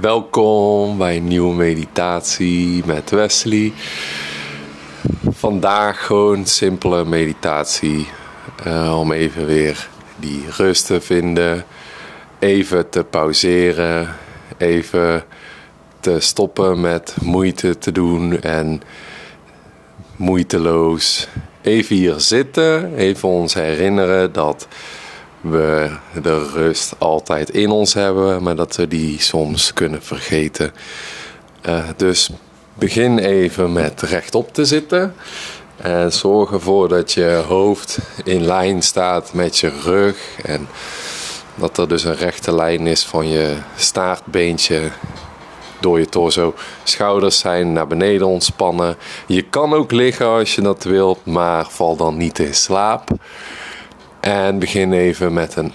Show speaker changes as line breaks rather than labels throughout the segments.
Welkom bij een nieuwe meditatie met Wesley. Vandaag gewoon simpele meditatie uh, om even weer die rust te vinden, even te pauzeren, even te stoppen met moeite te doen en moeiteloos even hier zitten, even ons herinneren dat we de rust altijd in ons hebben, maar dat we die soms kunnen vergeten. Uh, dus begin even met rechtop te zitten. En zorg ervoor dat je hoofd in lijn staat met je rug. En dat er dus een rechte lijn is van je staartbeentje door je torso. Schouders zijn naar beneden ontspannen. Je kan ook liggen als je dat wilt, maar val dan niet in slaap. En begin even met een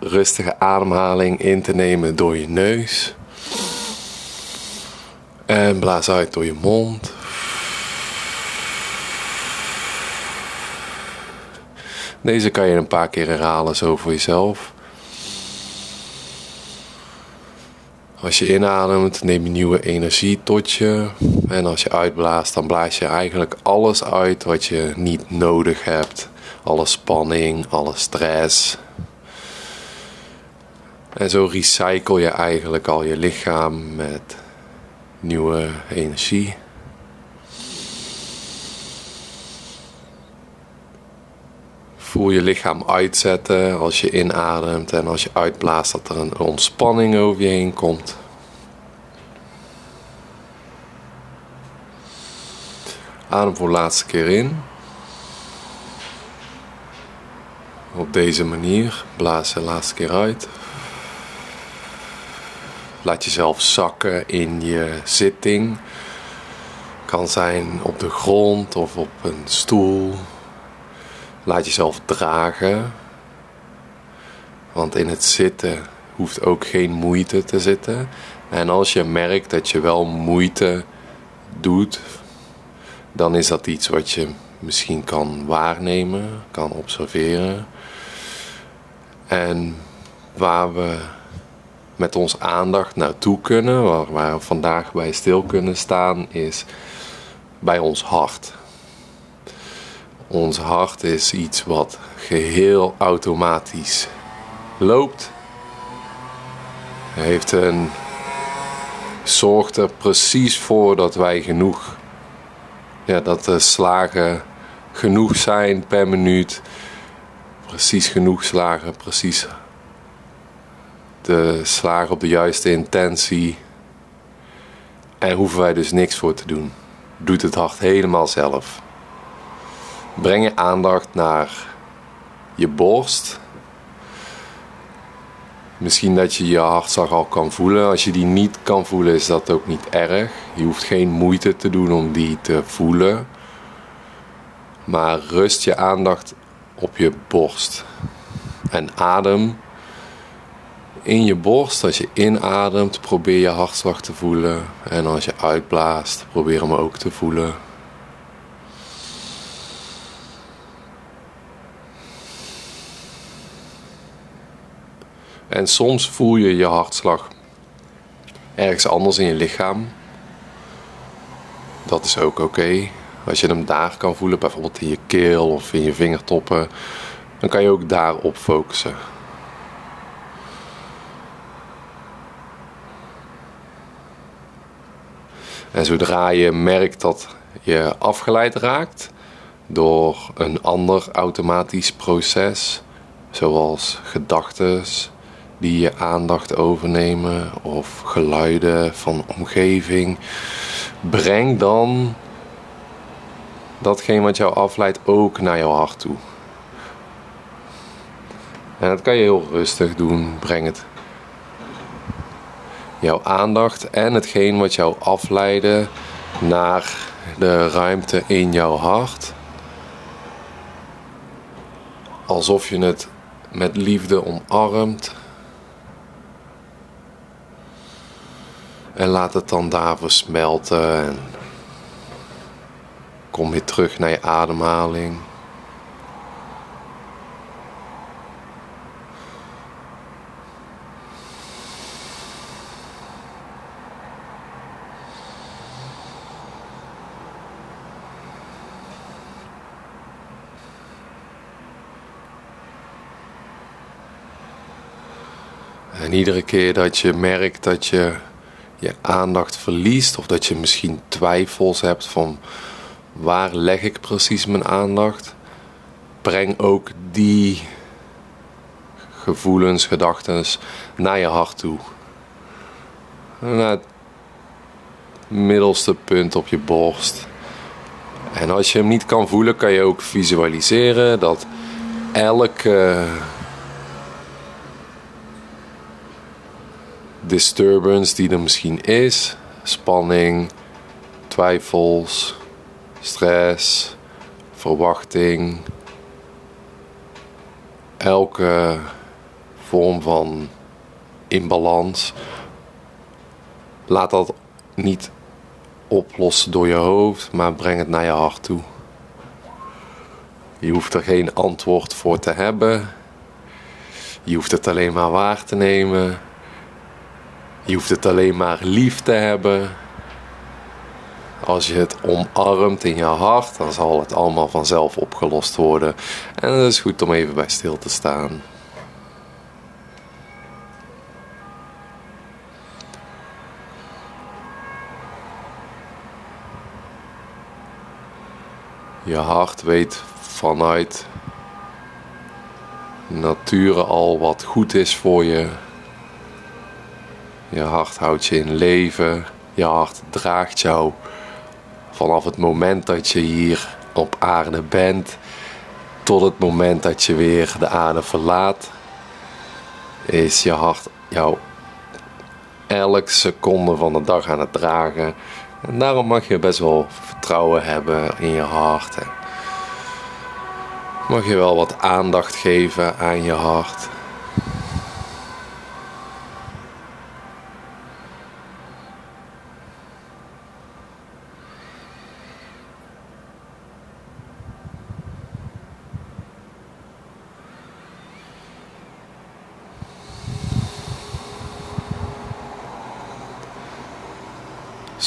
rustige ademhaling in te nemen door je neus. En blaas uit door je mond. Deze kan je een paar keer herhalen zo voor jezelf. Als je inademt, neem je nieuwe energie tot je. En als je uitblaast, dan blaas je eigenlijk alles uit wat je niet nodig hebt alle spanning, alle stress. En zo recycle je eigenlijk al je lichaam met nieuwe energie. Voel je lichaam uitzetten als je inademt en als je uitblaast dat er een ontspanning over je heen komt. Adem voor de laatste keer in. Op deze manier blaas de laatste keer uit. Laat jezelf zakken in je zitting. Kan zijn op de grond of op een stoel. Laat jezelf dragen. Want in het zitten hoeft ook geen moeite te zitten. En als je merkt dat je wel moeite doet, dan is dat iets wat je misschien kan waarnemen, kan observeren. En waar we met ons aandacht naartoe kunnen, waar, waar we vandaag bij stil kunnen staan, is bij ons hart. Ons hart is iets wat geheel automatisch loopt. Heeft een, zorgt er precies voor dat wij genoeg, ja, dat de slagen genoeg zijn per minuut precies genoeg slagen, precies de slagen op de juiste intentie. En hoeven wij dus niks voor te doen. Doet het hart helemaal zelf. Breng je aandacht naar je borst. Misschien dat je je hartslag al kan voelen. Als je die niet kan voelen, is dat ook niet erg. Je hoeft geen moeite te doen om die te voelen. Maar rust je aandacht op je borst. En adem in je borst. Als je inademt, probeer je hartslag te voelen. En als je uitblaast, probeer hem ook te voelen. En soms voel je je hartslag ergens anders in je lichaam. Dat is ook oké. Als je hem daar kan voelen, bijvoorbeeld in je keel of in je vingertoppen, dan kan je ook daarop focussen. En zodra je merkt dat je afgeleid raakt door een ander automatisch proces, zoals gedachten die je aandacht overnemen of geluiden van omgeving, breng dan datgene wat jou afleidt ook naar jouw hart toe. En dat kan je heel rustig doen. Breng het jouw aandacht en hetgeen wat jou afleidde naar de ruimte in jouw hart. Alsof je het met liefde omarmt. En laat het dan daar versmelten en Kom weer terug naar je ademhaling. En iedere keer dat je merkt dat je je aandacht verliest of dat je misschien twijfels hebt van waar leg ik precies mijn aandacht, breng ook die gevoelens, gedachten naar je hart toe. Naar het middelste punt op je borst. En als je hem niet kan voelen, kan je ook visualiseren dat elke disturbance die er misschien is, spanning, twijfels, stress, verwachting, elke vorm van imbalans, laat dat niet oplossen door je hoofd, maar breng het naar je hart toe. Je hoeft er geen antwoord voor te hebben. Je hoeft het alleen maar waar te nemen. Je hoeft het alleen maar lief te hebben. Als je het omarmt in je hart, dan zal het allemaal vanzelf opgelost worden. En het is goed om even bij stil te staan. Je hart weet vanuit nature al wat goed is voor je. Je hart houdt je in leven. Je hart draagt jou vanaf het moment dat je hier op aarde bent tot het moment dat je weer de aarde verlaat. Is je hart jou elke seconde van de dag aan het dragen. En daarom mag je best wel vertrouwen hebben in je hart. Mag je wel wat aandacht geven aan je hart.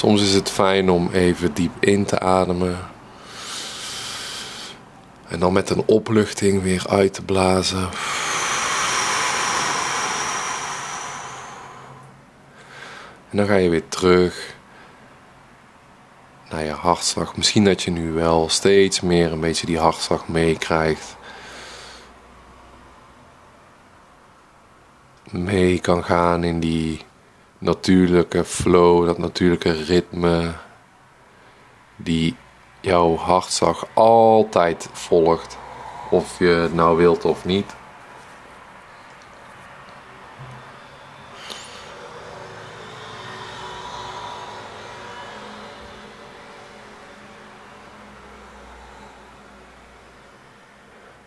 Soms is het fijn om even diep in te ademen. En dan met een opluchting weer uit te blazen. En dan ga je weer terug naar je hartslag. Misschien dat je nu wel steeds meer een beetje die hartslag meekrijgt. Mee kan gaan in die natuurlijke flow, dat natuurlijke ritme, die jouw hartslag altijd volgt, of je het nou wilt of niet.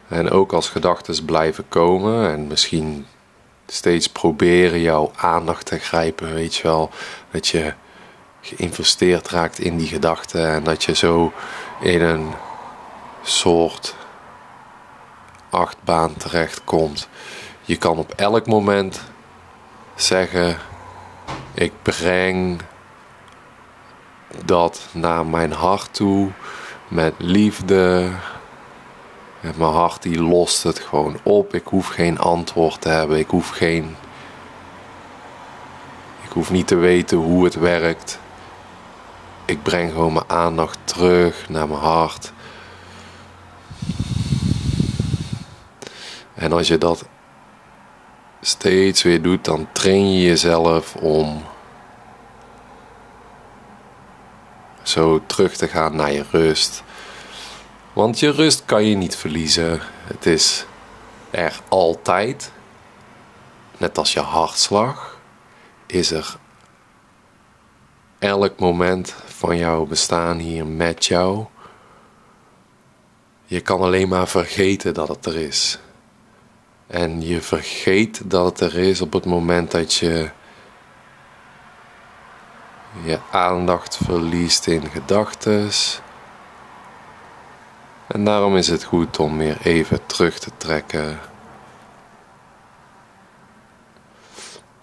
En ook als gedachten blijven komen en misschien steeds proberen jouw aandacht te grijpen, weet je wel. Dat je geïnvesteerd raakt in die gedachten en dat je zo in een soort achtbaan terechtkomt. Je kan op elk moment zeggen: Ik breng dat naar mijn hart toe met liefde, mijn hart die lost het gewoon op. Ik hoef geen antwoord te hebben. Ik hoef geen. Ik hoef niet te weten hoe het werkt. Ik breng gewoon mijn aandacht terug naar mijn hart. En als je dat steeds weer doet, dan train je jezelf om zo terug te gaan naar je rust. Want je rust kan je niet verliezen. Het is er altijd. Net als je hartslag is er elk moment van jouw bestaan hier met jou. Je kan alleen maar vergeten dat het er is. En je vergeet dat het er is op het moment dat je je aandacht verliest in gedachten en daarom is het goed om weer even terug te trekken.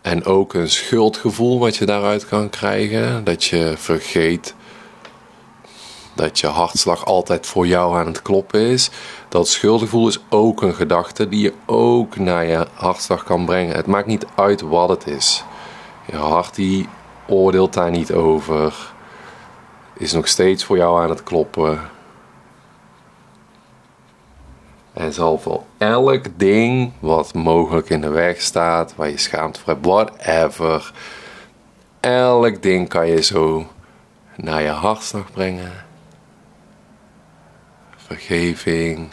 En ook een schuldgevoel wat je daaruit kan krijgen. Dat je vergeet dat je hartslag altijd voor jou aan het kloppen is. Dat schuldgevoel is ook een gedachte die je ook naar je hartslag kan brengen. Het maakt niet uit wat het is. Je hart die oordeelt daar niet over. Is nog steeds voor jou aan het kloppen. En zal voor elk ding wat mogelijk in de weg staat, waar je schaamte voor hebt, whatever. Elk ding kan je zo naar je hartslag brengen. Vergeving,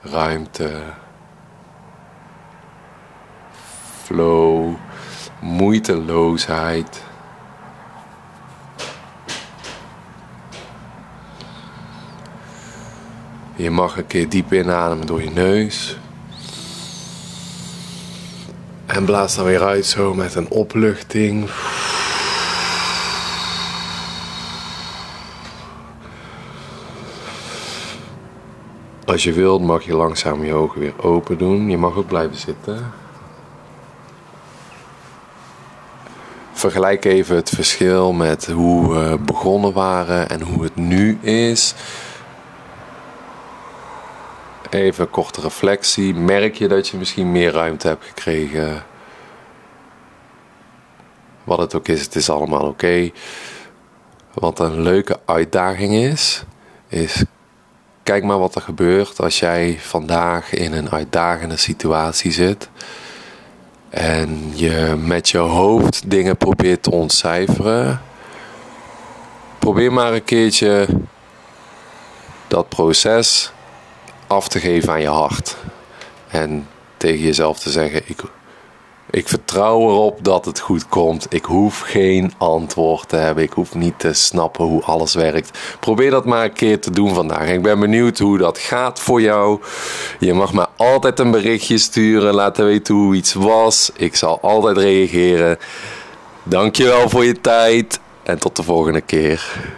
ruimte, flow, moeiteloosheid. Je mag een keer diep inademen door je neus. En blaas dan weer uit zo met een opluchting. Als je wilt mag je langzaam je ogen weer open doen. Je mag ook blijven zitten. Vergelijk even het verschil met hoe we begonnen waren en hoe het nu is. Even korte reflectie. Merk je dat je misschien meer ruimte hebt gekregen? Wat het ook is, het is allemaal oké. Wat een leuke uitdaging is, is kijk maar wat er gebeurt als jij vandaag in een uitdagende situatie zit. En je met je hoofd dingen probeert te ontcijferen. Probeer maar een keertje dat proces af te geven aan je hart. En tegen jezelf te zeggen: ik, ik vertrouw erop dat het goed komt. Ik hoef geen antwoord te hebben. Ik hoef niet te snappen hoe alles werkt. Probeer dat maar een keer te doen vandaag. Ik ben benieuwd hoe dat gaat voor jou. Je mag me altijd een berichtje sturen. Laten weten hoe iets was. Ik zal altijd reageren. Dankjewel voor je tijd. En tot de volgende keer.